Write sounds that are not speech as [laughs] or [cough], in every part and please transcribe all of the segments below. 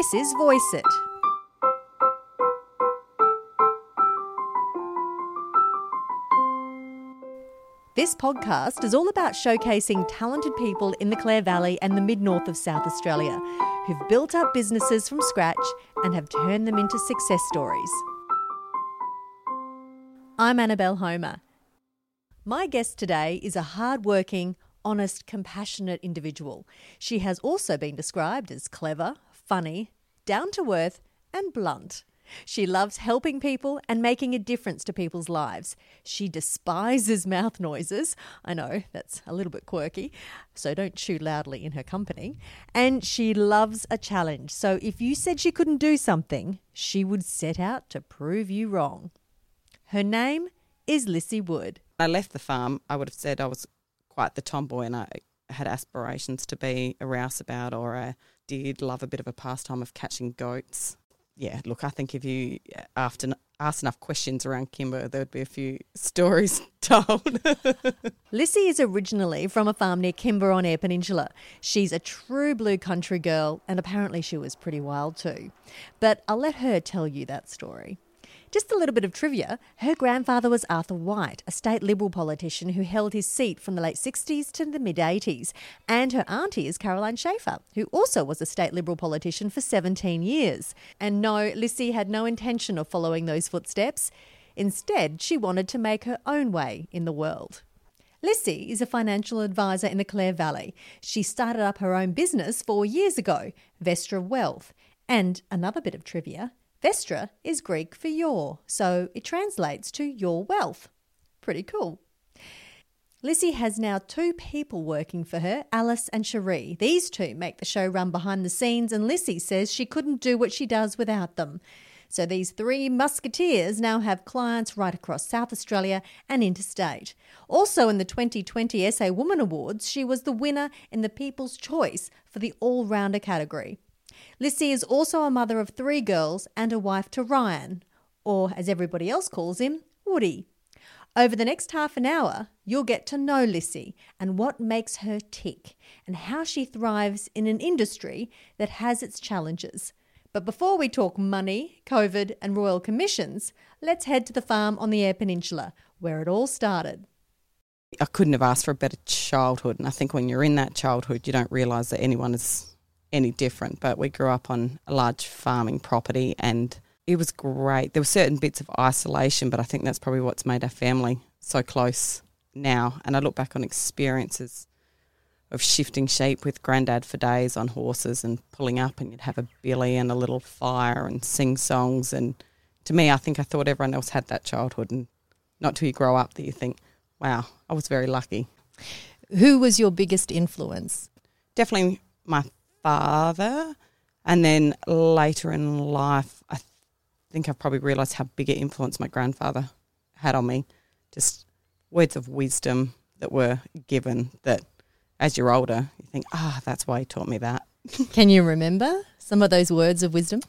This is Voice It. This podcast is all about showcasing talented people in the Clare Valley and the mid north of South Australia who've built up businesses from scratch and have turned them into success stories. I'm Annabelle Homer. My guest today is a hard-working, honest, compassionate individual. She has also been described as clever, funny, down to earth, and blunt. She loves helping people and making a difference to people's lives. She despises mouth noises. I know that's a little bit quirky, so don't chew loudly in her company. And she loves a challenge. So if you said she couldn't do something, she would set out to prove you wrong. Her name is Lissy Wood. I left the farm, I would have said I was quite the tomboy and I had aspirations to be a rouseabout or I did love a bit of a pastime of catching goats yeah, look, I think if you uh, after asked enough questions around Kimba, there would be a few [laughs] stories told. [laughs] Lissy is originally from a farm near Kimba on Eyre Peninsula. She's a true blue country girl, and apparently she was pretty wild too. But I'll let her tell you that story. Just a little bit of trivia her grandfather was Arthur Whyte, a state Liberal politician who held his seat from the late 60s to the mid 80s. And her auntie is Caroline Schaefer, who also was a state Liberal politician for 17 years. And no, Lissy had no intention of following those footsteps. Instead, she wanted to make her own way in the world. Lissy is a financial advisor in the Clare Valley. She started up her own business four years ago, Vestra Wealth. And another bit of trivia Vestra is Greek for your, so it translates to your wealth. Pretty cool. Lissy has now two people working for her, Alice and Cherie. These two make the show run behind the scenes, and Lissy says she couldn't do what she does without them. So these three musketeers now have clients right across South Australia and interstate. Also in the 2020 SA Woman Awards, she was the winner in the People's Choice for the All Rounder category. Lissy is also a mother of three girls and a wife to Ryan, or as everybody else calls him, Woody. Over the next half an hour, you'll get to know Lissy and what makes her tick and how she thrives in an industry that has its challenges. But before we talk money, COVID, and royal commissions, let's head to the farm on the Eyre Peninsula, where it all started. I couldn't have asked for a better childhood, and I think when you're in that childhood, you don't realise that anyone is any different, but we grew up on a large farming property and it was great. There were certain bits of isolation, but I think that's probably what's made our family so close now. And I look back on experiences of shifting sheep with granddad for days on horses and pulling up and you'd have a billy and a little fire and sing songs and to me I think I thought everyone else had that childhood and not till you grow up that you think, Wow, I was very lucky. Who was your biggest influence? Definitely my father. And then later in life, I think I've probably realised how big an influence my grandfather had on me. Just words of wisdom that were given that as you're older, you think, ah, oh, that's why he taught me that. [laughs] Can you remember some of those words of wisdom?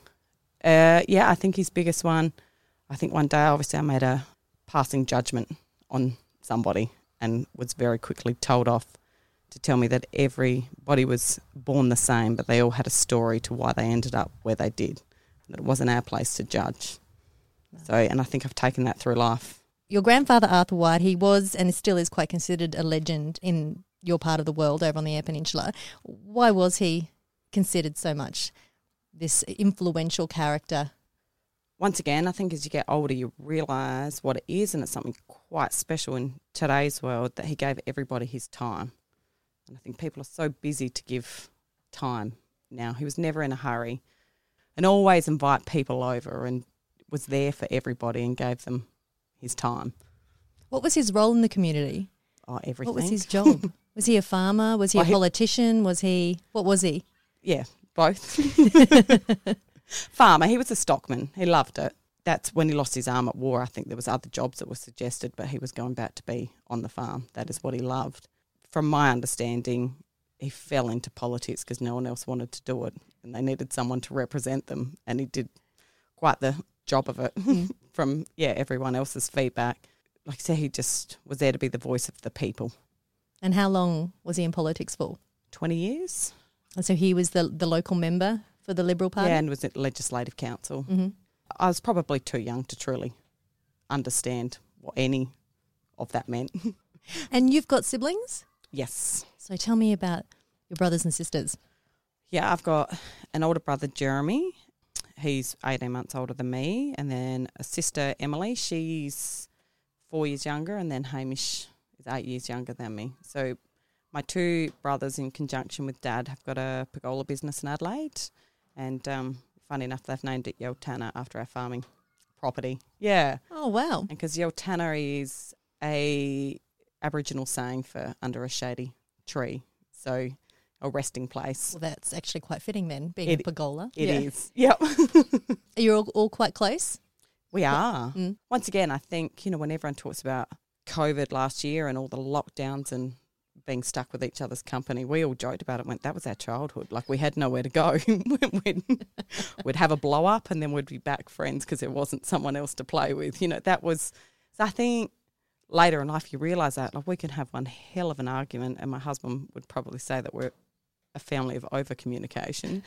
Uh, yeah, I think his biggest one, I think one day, obviously, I made a passing judgment on somebody and was very quickly told off to tell me that everybody was born the same, but they all had a story to why they ended up where they did. That it wasn't our place to judge. So, and I think I've taken that through life. Your grandfather, Arthur Whyte, he was and still is quite considered a legend in your part of the world over on the Eyre Peninsula. Why was he considered so much this influential character? Once again, I think as you get older, you realise what it is, and it's something quite special in today's world that he gave everybody his time. And I think people are so busy to give time now. He was never in a hurry and always invite people over and was there for everybody and gave them his time. What was his role in the community? Oh, everything. What was his job? [laughs] was he a farmer? Was he well, a politician? He, was he what was he? Yeah, both. [laughs] farmer. He was a stockman. He loved it. That's when he lost his arm at war. I think there was other jobs that were suggested, but he was going back to be on the farm. That is what he loved from my understanding, he fell into politics because no one else wanted to do it, and they needed someone to represent them, and he did quite the job of it. Mm. [laughs] from yeah, everyone else's feedback. Like I said, he just was there to be the voice of the people. And how long was he in politics for? Twenty years. And so he was the the local member for the Liberal Party. Yeah, and was at Legislative Council. hmm I was probably too young to truly understand what any of that meant. [laughs] And you've got siblings, yes. so tell me about your brothers and sisters. Yeah, I've got an older brother, Jeremy. He's 18 months older than me. And then a sister, Emily. She's four years younger. And then Hamish is eight years younger than me. So my two brothers, in conjunction with dad, have got a pergola business in Adelaide. And um, funny enough, they've named it Yeltana after our farming property. Yeah. Oh wow! And because Yeltana is a Aboriginal saying for under a shady tree. So a resting place. Well, that's actually quite fitting then, being It- a pergola. It Yeah. is. [laughs] Yep. Are you all, all quite close? We are. Mm. Once again, I think, you know, when everyone talks about COVID last year and all the lockdowns and being stuck with each other's company, we all joked about it. Went, that was our childhood. Like we had nowhere to go. [laughs] we'd, we'd have a blow up and then we'd be back friends because there wasn't someone else to play with. You know, that was, so I think later in life you realise that. Like we can have one hell of an argument and my husband would probably say that we're a family of over communication.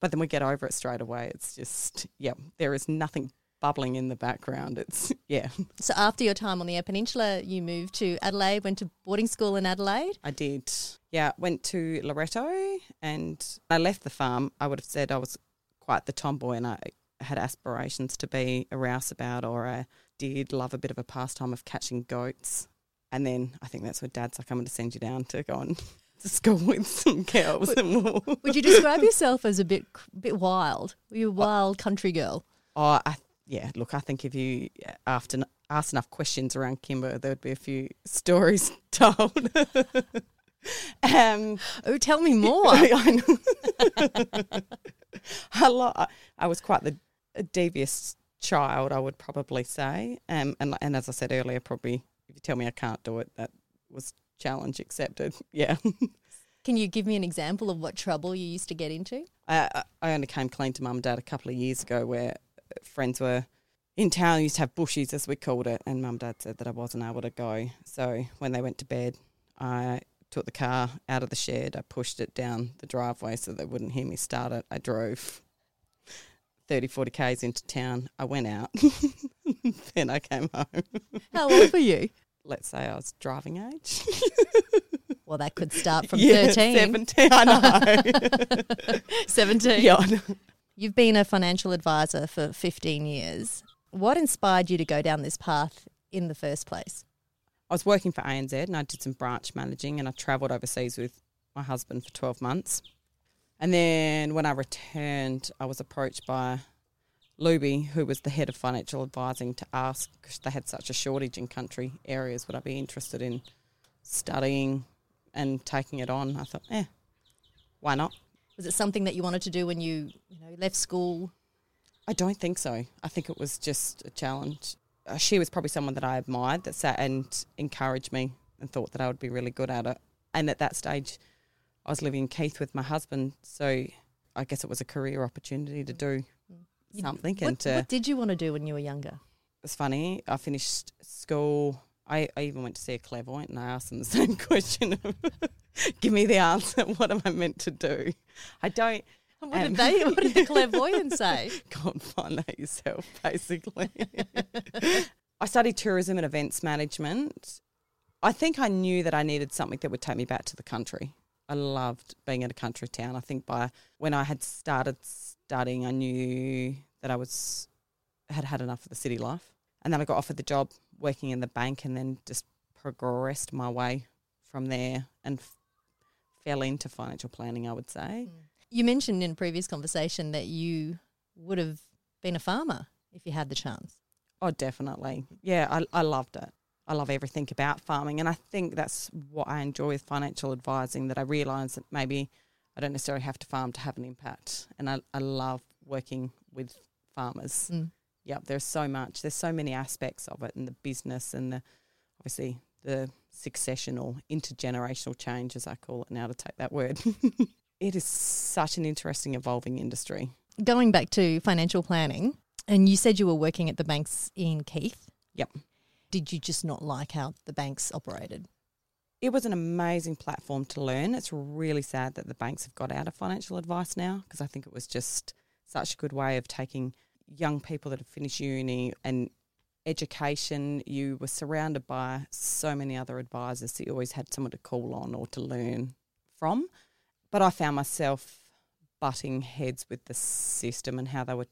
But then we get over it straight away. It's just, yeah, there is nothing bubbling in the background. It's, yeah, So after your time on the Eyre Peninsula, you moved to Adelaide, went to boarding school in Adelaide. I did. Yeah, went to Loreto and I left the farm. I would have said I was quite the tomboy and I had aspirations to be a rouseabout or I did love a bit of a pastime of catching goats. And then I think that's where dad's like, I'm going to send you down to go on [laughs] to school [laughs] with some girls. and we'll Would you describe yourself as a bit bit wild? Were you a wild country girl? Oh, I, yeah. Look, I think if you after asked enough questions around Kimba, there would be a few stories [laughs] told. um, Oh, tell me more. I, know. a lot. I was quite the a devious child, I would probably say. Um, and and as I said earlier, probably if you tell me I can't do it, that was challenge accepted. [laughs] Yeah. Can you give me an example of what trouble you used to get into? I, I- I only came clean to mum and dad a couple of years ago where friends were in town, used to have bushies as we called it, and mum and dad said that I wasn't able to go. So when they went to bed, I took the car out of the shed, I pushed it down the driveway so they wouldn't hear me start it. I drove 30, 40 Ks into town. I went out, [laughs] then I came home. How old were you? [laughs] Let's say I was driving age. [laughs] Well, that could start from yeah, 13. 17, I know. 17. yeah, know. You've been a financial advisor for 15 years. What inspired you to go down this path in the first place? I was working for ANZ and I did some branch managing and I travelled overseas with my husband for 12 months. And then when I returned, I was approached by Luby, who was the head of financial advising, to ask because they had such a shortage in country areas, would I be interested in studying and taking it on? I thought, eh, why not? Was it something that you wanted to do when you, you know, left school? I don't think so. I think it was just a challenge. Uh, she was probably someone that I admired that sat and encouraged me and thought that I would be really good at it. And at that stage, I was living in Keith with my husband, so I guess it was a career opportunity to do You- something. What, and to, what did you want to do when you were younger? it's funny. I finished school. I, I even went to see a clairvoyant and I asked them the [laughs] same question. [laughs] Give me the answer. [laughs] What am I meant to do? I don't. What did Um, they? What did the clairvoyant say? Go and find that yourself, basically. I studied tourism and events management. I think I knew that I needed something that would take me back to the country. I loved being in a country town. I think by when I had started studying, I knew that I was had had enough of the city life, and then I got offered the job working in the bank, and then just progressed my way from there and f- fell into financial planning. I would say. Mm. You mentioned in a previous conversation that you would have been a farmer if you had the chance. Oh, definitely. Yeah, I, I loved it. I love everything about farming. And I think that's what I enjoy with financial advising that I realise that maybe I don't necessarily have to farm to have an impact. And I, I love working with farmers. Mm. Yep, there's so much. There's so many aspects of it and the business and the obviously the succession or intergenerational change, as I call it now to take that word. [laughs] it is such an interesting, evolving industry. Going back to financial planning, and you said you were working at the banks in Keith. Yep. Did you just not like how the banks operated? it was an amazing platform to learn. It's really sad that the banks have got out of financial advice now because I think it was just such a good way of taking young people that have finished uni and education. You were surrounded by so many other advisors that you always had someone to call on or to learn from. But I found myself butting heads with the system and how they were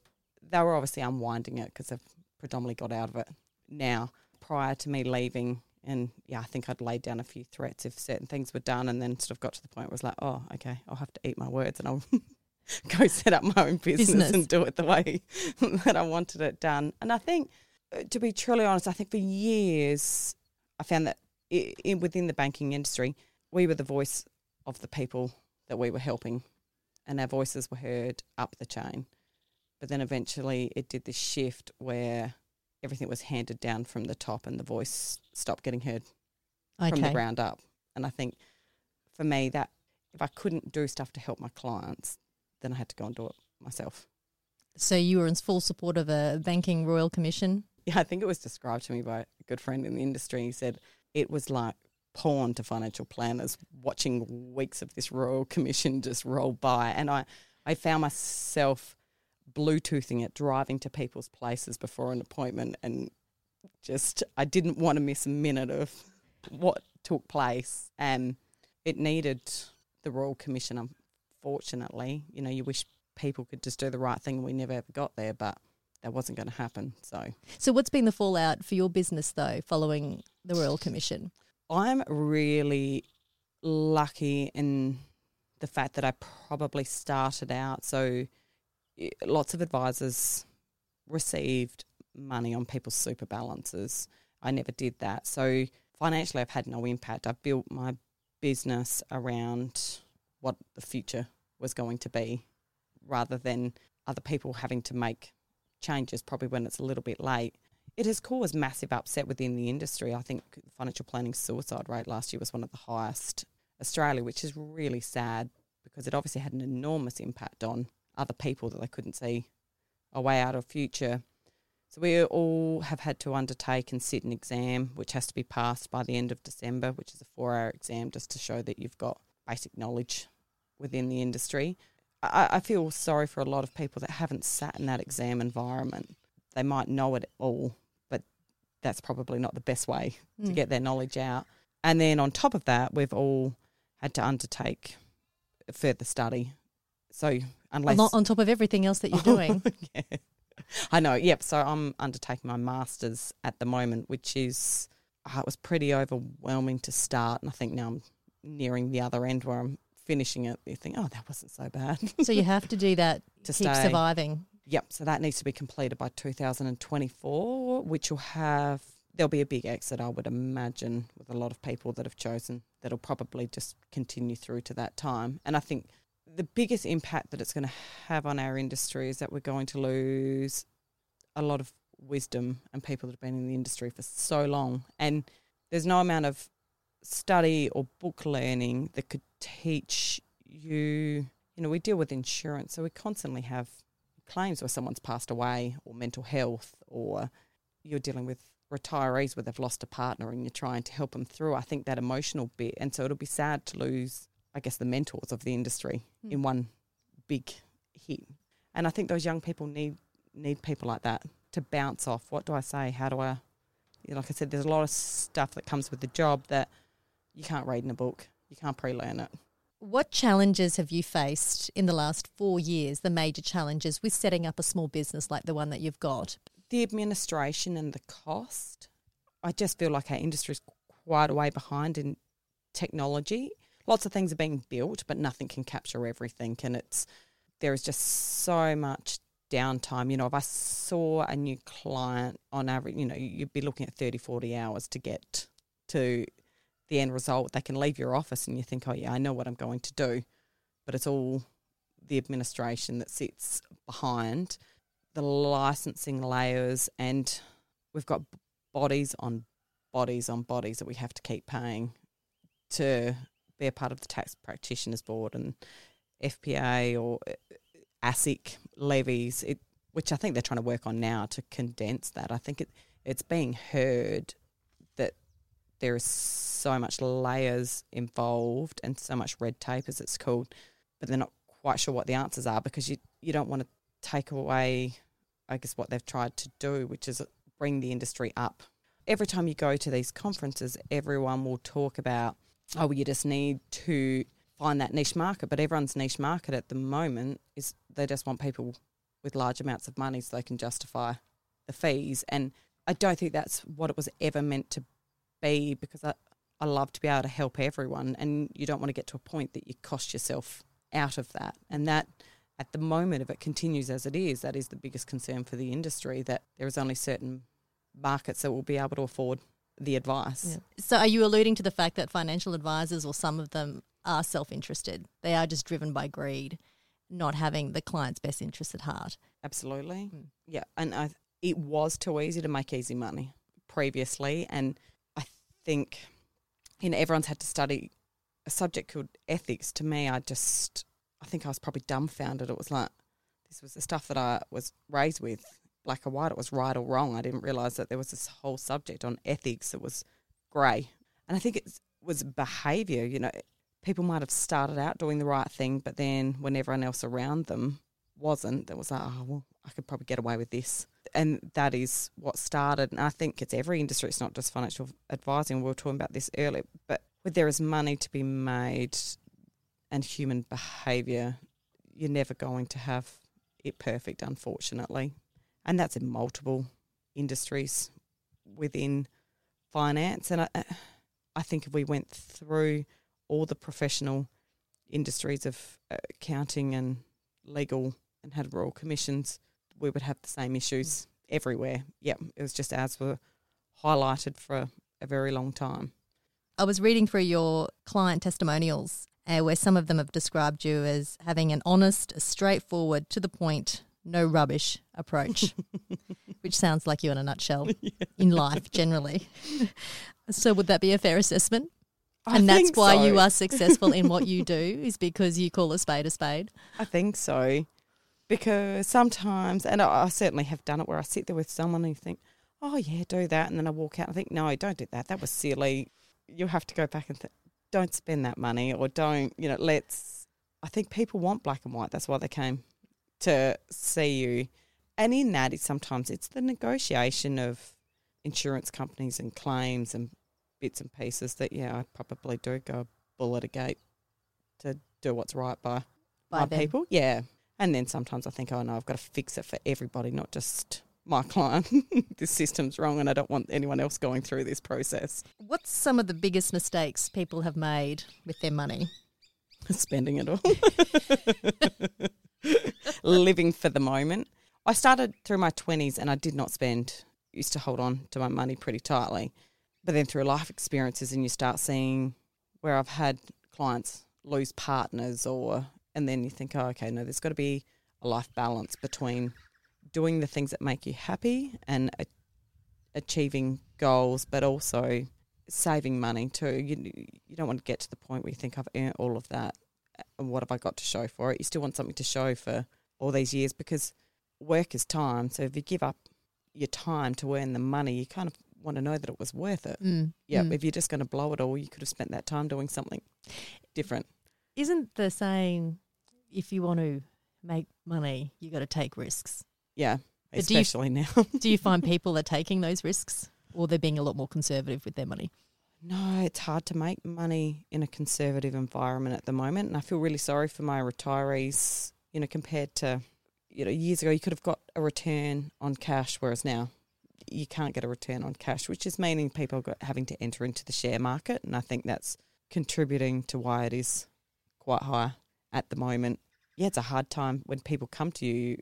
they were obviously unwinding it because they've predominantly got out of it now. Prior to me leaving, and yeah, I think I'd laid down a few threats if certain things were done, and then sort of got to the point where it was like, oh, okay, I'll have to eat my words and I'll [laughs] go set up my own business, business. and do it the way [laughs] that I wanted it done. And I think, uh, to be truly honest, I think for years I found that in, within the banking industry, we were the voice of the people that we were helping, and our voices were heard up the chain. But then eventually it did this shift where everything was handed down from the top and the voice stopped getting heard okay. from the ground up. And I think for me, that if I couldn't do stuff to help my clients, then I had to go and do it myself. So you were in full support of a banking royal commission? Yeah, I think it was described to me by a good friend in the industry. He said it was like porn to financial planners watching weeks of this royal commission just roll by. And I, I found myself Bluetoothing it, driving to people's places before an appointment, and just I didn't want to miss a minute of what took place. And it needed the Royal Commission, unfortunately. You know, you wish people could just do the right thing, and we never ever got there, but that wasn't going to happen. So, so what's been the fallout for your business though, following the Royal Commission? I'm really lucky in the fact that I probably started out so lots of advisors received money on people's super balances. I never did that. So financially, I've had no impact. I've built my business around what the future was going to be rather than other people having to make changes probably when it's a little bit late. It has caused massive upset within the industry. I think financial planning suicide rate last year was one of the highest Australia, which is really sad because it obviously had an enormous impact on other people that they couldn't see a way out of future. So we all have had to undertake and sit an exam, which has to be passed by the end of December, which is a four-hour exam, just to show that you've got basic knowledge within the industry. I, I feel sorry for a lot of people that haven't sat in that exam environment. They might know it all, but that's probably not the best way mm. to hmm. get their knowledge out. And then on top of that, we've all had to undertake further study. So unless on top of everything else that you're [laughs] doing. yeah. I know. Yep. So I'm undertaking my masters at the moment, which is uh, it was pretty overwhelming to start, and I think now I'm nearing the other end where I'm finishing it. You think, oh, that wasn't so bad. so you have to do that [laughs] to keep stay. surviving. Yep. So that needs to be completed by 2024, which will have there'll be a big exit, I would imagine, with a lot of people that have chosen that'll probably just continue through to that time. And I think the biggest impact that it's going to have on our industry is that we're going to lose a lot of wisdom and people that have been in the industry for so long. And there's no amount of study or book learning that could teach you. You know, we deal with insurance, so we constantly have claims where someone's passed away or mental health, or you're dealing with retirees where they've lost a partner and you're trying to help them through. I think that emotional bit. And so it'll be sad to lose I guess, the mentors of the industry mm. in one big hit. And I think those young people need need people like that to bounce off. What do I say? How do I? You know, like I said, there's a lot of stuff that comes with the job that you can't read in a book. You can't pre-learn it. What challenges have you faced in the last four years? The major challenges with setting up a small business like the one that you've got. The administration and the cost. I just feel like our industry is quite a way behind in technology lots of things are being built, but nothing can capture everything. And it's there is just so much downtime. You know, if I saw a new client on average, you know, you'd be looking at 30, 40 hours to get to the end result. They can leave your office and you think, oh, yeah, I know what I'm going to do. But it's all the administration that sits behind the licensing layers, and we've got bodies on bodies on bodies that we have to keep paying to be a part of the Tax Practitioners Board and FPA or uh, ASIC levies, it, which I think they're trying to work on now to condense that. I think it, it's being heard that there is so much layers involved and so much red tape, as it's called, but they're not quite sure what the answers are because you you don't want to take away, I guess, what they've tried to do, which is bring the industry up. Every time you go to these conferences, everyone will talk about, oh, well, you just need to find that niche market. But everyone's niche market at the moment is they just want people with large amounts of money so they can justify the fees. And I don't think that's what it was ever meant to be because I, I love to be able to help everyone. And you don't want to get to a point that you cost yourself out of that. And that at the moment, if it continues as it is, that is the biggest concern for the industry that there is only certain markets that will be able to afford the advice. Yeah. So, are you alluding to the fact that financial advisors, or some of them, are self interested? They are just driven by greed, not having the client's best interest at heart. Absolutely. Mm. Yeah. And I, it was too easy to make easy money previously. And I think, you know, everyone's had to study a subject called ethics. To me, I just, I think I was probably dumbfounded. It was like, this was the stuff that I was raised with black or white, it was right or wrong. I didn't realise that there was this whole subject on ethics that was grey. And I think it was behaviour, you know, people might have started out doing the right thing, but then when everyone else around them wasn't, it was like, oh, well, I could probably get away with this. And that is what started. And I think it's every industry, it's not just financial advising. We were talking about this earlier, but when there is money to be made and human behaviour, you're never going to have it perfect, unfortunately and that's in multiple industries within finance. And I, I think if we went through all the professional industries of accounting and legal and had royal commissions, we would have the same issues everywhere. Yep, it was just as were highlighted for a very long time. I was reading through your client testimonials uh, where some of them have described you as having an honest, straightforward, to the point no rubbish approach, [laughs] which sounds like you in a nutshell [laughs] yeah. in life generally. [laughs] so, would that be a fair assessment? I and that's why so. you are successful in what you do, is because you call a spade a spade. I think so. Because sometimes, and I, I certainly have done it where I sit there with someone and you think, oh, yeah, do that. And then I walk out and think, no, don't do that. That was silly. You have to go back and think, don't spend that money or don't, you know, let's. I think people want black and white. That's why they came to see you. And in that, it's sometimes it's the negotiation of insurance companies and claims and bits and pieces that yeah, I probably do go bull at a gate to do what's right by by my people. Yeah, and then sometimes I think, oh no, I've got to fix it for everybody, not just my [laughs] client. this system's wrong, and I don't want anyone else going through this process. What's some of the biggest mistakes people have made with their money? [laughs] Spending it all. [laughs] [laughs] living for the moment. I started through my 20s and I did not spend, used to hold on to my money pretty tightly. But then through life experiences and you start seeing where I've had clients lose partners or, and then you think, oh, okay, no, there's got to be a life balance between doing the things that make you happy and a- achieving goals, but also saving money too. You, you don't want to get to the point where you think I've earned all of that what have I got to show for it? You still want something to show for all these years because work is time. So if you give up your time to earn the money, you kind of want to know that it was worth it. Mm, yeah, mm. if you're just going to blow it all, you could have spent that time doing something different. Isn't the saying, if you want to make money, you got to take risks? Yeah, But do you- especially [laughs] now. Do you find people are taking those risks or they're being a lot more conservative with their money? No, it's hard to make money in a conservative environment at the moment, and I feel really sorry for my retirees. You know, compared to you know years ago, you could have got a return on cash, whereas now you can't get a return on cash, which is meaning people are having to enter into the share market, and I think that's contributing to why it is quite high at the moment. Yeah, it's a hard time when people come to you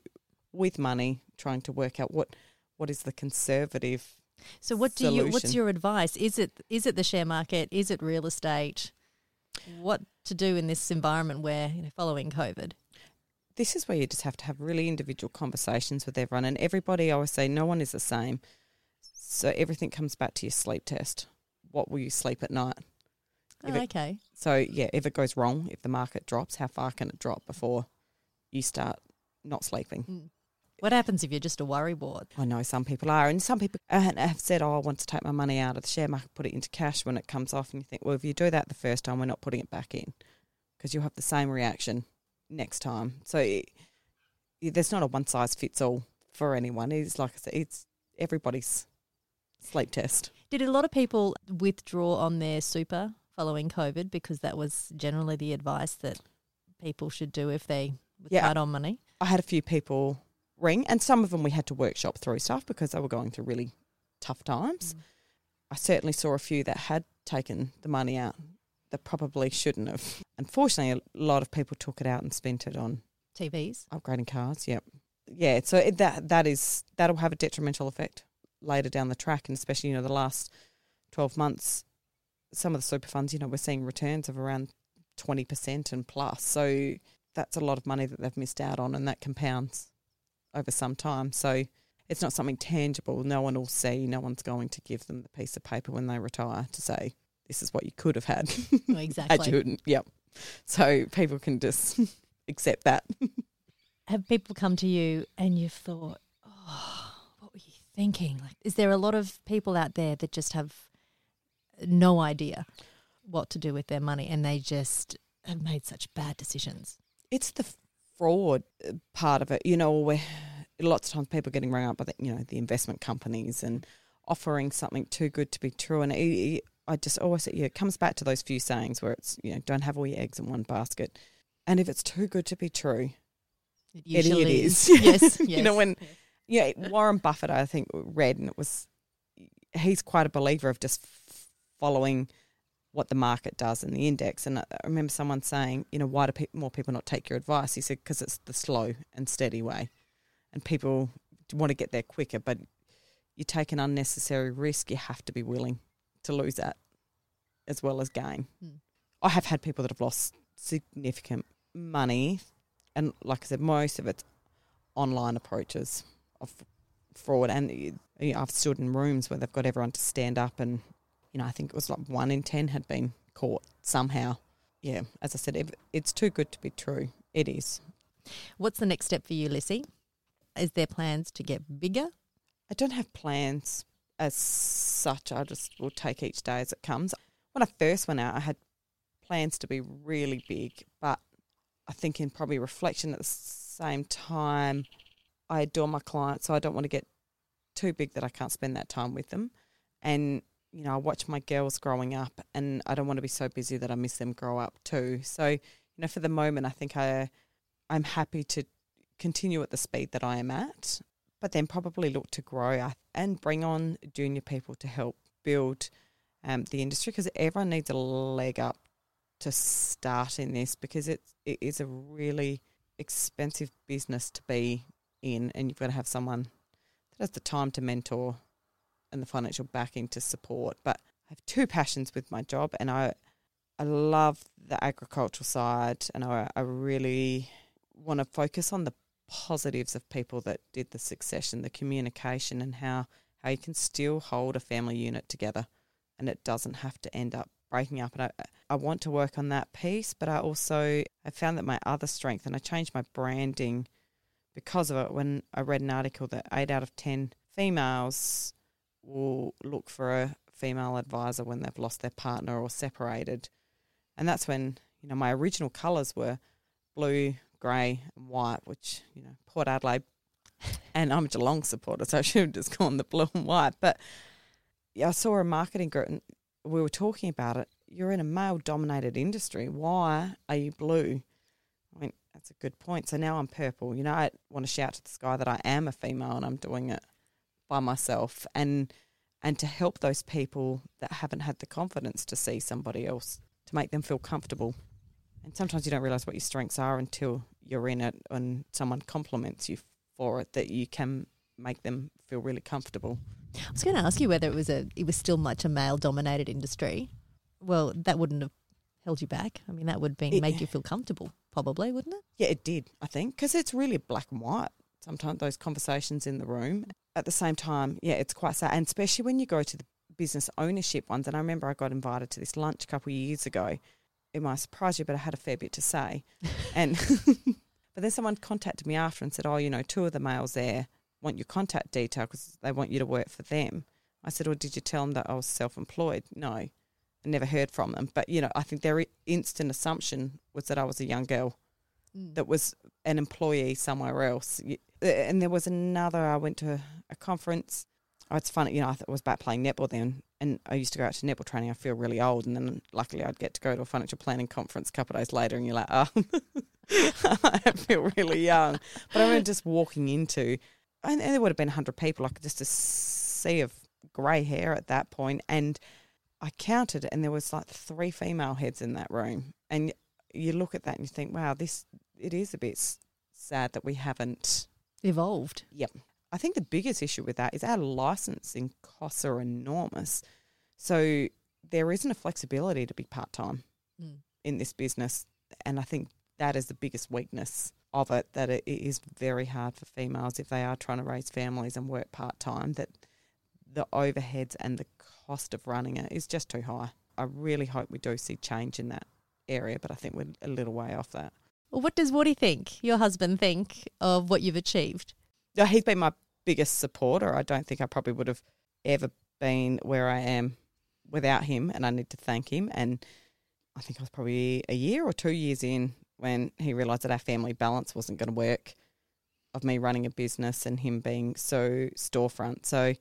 with money, trying to work out what what is the conservative So what do you what's your advice? Is it is it the share market? Is it real estate? What to do in this environment where, you know, following COVID? this is where you just have to have really individual conversations with everyone. And everybody, I always say, no one is the same. So everything comes back to your sleep test. What will you sleep at night? Oh, it- okay. So, yeah, if it goes wrong, if the market drops, how far can it drop before you start not sleeping? Mm. What happens if you're just a worry worrywart? I know some people are, and some people have said, "Oh, I want to take my money out of the share market, put it into cash when it comes off." And you think, well, if you do that the first time, we're not putting it back in because you'll have the same reaction next time. So it, it, there's not a one size fits all for anyone. It's like I said, it's everybody's sleep test. Did a lot of people withdraw on their super following COVID because that was generally the advice that people should do if they were Yeah. tight on money? I had a few people ring, and some of them we had to workshop through stuff because they were going through really tough times. Mm. I certainly saw a few that had taken the money out that probably shouldn't have. Unfortunately, a lot of people took it out and spent it on TVs. upgrading cars. Yep. Yeah. So it, that that is that'll have a detrimental effect later down the track, and especially you know the last twelve months, some of the super funds, you know, we're seeing returns of around twenty percent and plus. So that's a lot of money that they've missed out on, and that compounds over some time. So it's not something tangible. No one will see. No one's going to give them the piece of paper when they retire to say this is what you could have had [laughs] had exactly. you. Yep. So people can just [laughs] accept that. [laughs] Have people come to you and you've thought, oh, what were you thinking? Like, is there a lot of people out there that just have no idea what to do with their money and they just have made such bad decisions? it's the fraud uh, part of it. You know, where lots of times people are getting rung up by the, you know the investment companies and offering something too good to be true. And it, I just always say, yeah, it comes back to those few sayings where it's you know don't have all your eggs in one basket. And if it's too good to be true, It it, it usually is. yes, [laughs] yes. you know when yeah Warren Buffett I think read and it was he's quite a believer of just following what the market does in the index. And I remember someone saying, you know, why do pe- more people not take your advice? He said, because it's the slow and steady way. And people want to get there quicker, but you take an unnecessary risk, you have to be willing to lose that as well as gain. Hmm. I have had people that have lost significant money. And like I said, most of it's online approaches of fraud. And you know, I've stood in rooms where they've got everyone to stand up and you know, I think it was like one in 10 had been caught somehow. Yeah, as I said, it's too good to be true. It is. What's the next step for you, Lissy? Is there plans to get bigger? I don't have plans as such. I just will take each day as it comes. When I first went out, I had plans to be really big, but I think in probably reflection at the same time, I adore my clients, so I don't want to get too big that I can't spend that time with them. And you know, I watch my girls growing up, and I don't want to be so busy that I miss them grow up too. So, you know, for the moment, I think I, I'm happy to continue at the speed that I am at, but then probably look to grow and bring on junior people to help build um, the industry because everyone needs a leg up to start in this because it's it is a really expensive business to be in, and you've got to have someone that has the time to mentor and the financial backing to support. But I have two passions with my job, and I I love the agricultural side, and I, I really want to focus on the positives of people that did the succession, the communication, and how how you can still hold a family unit together, and it doesn't have to end up breaking up. And I I want to work on that piece, but I also I found that my other strength, and I changed my branding because of it. When I read an article that eight out of ten females will look for a female advisor when they've lost their partner or separated. And that's when, you know, my original colours were blue, grey, and white, which, you know, Port Adelaide [laughs] and I'm a Geelong supporter, so I should have just gone the blue and white. But yeah, I saw a marketing group and we were talking about it. You're in a male dominated industry. Why are you blue? I mean, that's a good point. So now I'm purple. You know, I want to shout to the sky that I am a female and I'm doing it by myself and and to help those people that haven't had the confidence to see somebody else to make them feel comfortable. And sometimes you don't realize what your strengths are until you're in it and someone compliments you for it that you can make them feel really comfortable. I was going to ask you whether it was a it was still much a male dominated industry. Well, that wouldn't have held you back. I mean, that would be make you feel comfortable, probably, wouldn't it? Yeah, it did, I think, because it's really black and white. Sometimes those conversations in the room. At the same time, yeah, it's quite sad. And especially when you go to the business ownership ones. And I remember I got invited to this lunch a couple of years ago. It might surprise you, but I had a fair bit to say. [laughs] and [laughs] But then someone contacted me after and said, "Oh, you know, two of the males there want your contact detail because they want you to work for them." I said, "Well, did you tell them that I was self-employed?" No, I never heard from them. But you know, I think their instant assumption was that I was a young girl Mm. that was an employee somewhere else. And there was another. I went to a conference. Oh, it's funny, you know. I th- was back playing netball then, and I used to go out to netball training. I feel really old, and then luckily I'd get to go to a financial planning conference a couple of days later, and you're like, oh, [laughs] I feel really young. But I remember just walking into, and there would have been hundred people, like just a sea of grey hair at that point, and I counted, and there was like three female heads in that room, and you look at that and you think, wow, this it is a bit s- sad that we haven't. Evolved. Yep. I think the biggest issue with that is our licensing costs are enormous, so there isn't a flexibility to be part time Mm. in this business, and I think that is the biggest weakness of it. That it it is very hard for females if they are trying to raise families and work part time. That the overheads and the cost of running it is just too high. I really hope we do see change in that area, but I think we're a little way off that. Well, what does Woody think, your husband think of what you've achieved? No, he's been my biggest supporter. I don't think I probably would have ever been where I am without him, and I need to thank him. And I think I was probably a year or two years in when he realised that our family balance wasn't going to work of me running a business and him being so storefront. So,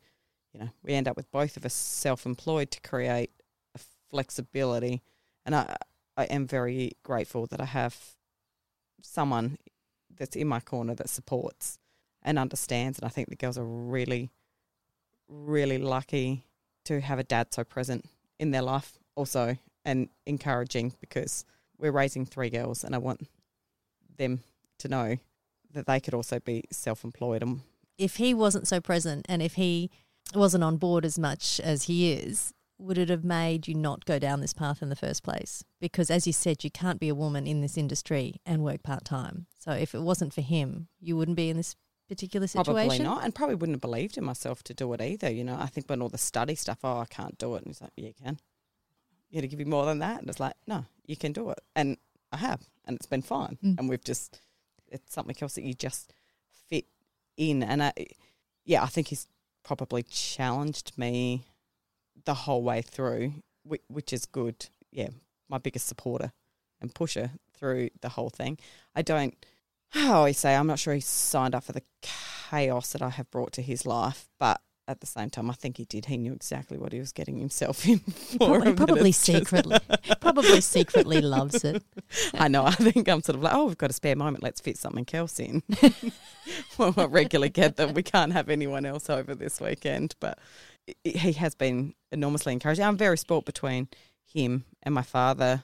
you know, we end up with both of us self employed to create a flexibility. And I, I am very grateful that I have someone that's in my corner that supports and understands. And I think the girls are really, really lucky to have a dad so present in their life also and encouraging because we're raising three girls and I want them to know that they could also be self employed and If he wasn't so present and if he wasn't on board as much as he is, would it have made you not go down this path in the first place? Because as you said, you can't be a woman in this industry and work part time. So if it wasn't for him, you wouldn't be in this particular situation. probably not and probably wouldn't have believed in myself to do it either. You know, I think when all the study stuff, oh, I can't do it. And he's like, yeah, you can. You had to give you more than that. And it's like, no, you can do it. And I have. And it's been fine. Mm. And we've just, it's something else that you just fit in. And I, yeah, I think he's probably challenged me the whole way through, which, which is good. Yeah, my biggest supporter and pusher through the whole thing. I don't, I always say I'm not sure he signed up for the chaos that I have brought to his life, but at the same time, I think he did. He knew exactly what he was getting himself [laughs] in for. probably, probably secretly, [laughs] probably secretly loves it. I know. I think I'm sort of like, oh, we've got a spare moment. Let's fit something else in. [laughs] well, I regularly get that we can't have anyone else over this weekend, but he has been enormously encouraging. I'm very sport between him and my father,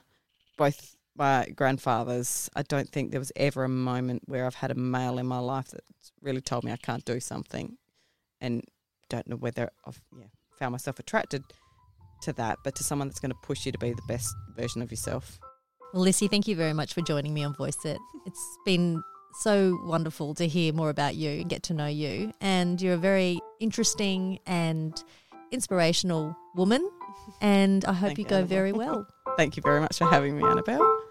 both my grandfathers. I don't think there was ever a moment where I've had a male in my life that really told me I can't do something, and don't know whether I've yeah found myself attracted to that, but to someone that's going to push you to be the best version of yourself. Well, Lissy, thank you very much for joining me on Voice It. It's been so wonderful to hear more about you and get to know you. And you're a very interesting and inspirational woman. And I hope Thank you go Annabelle. very well. Thank you very much for having me, Annabelle.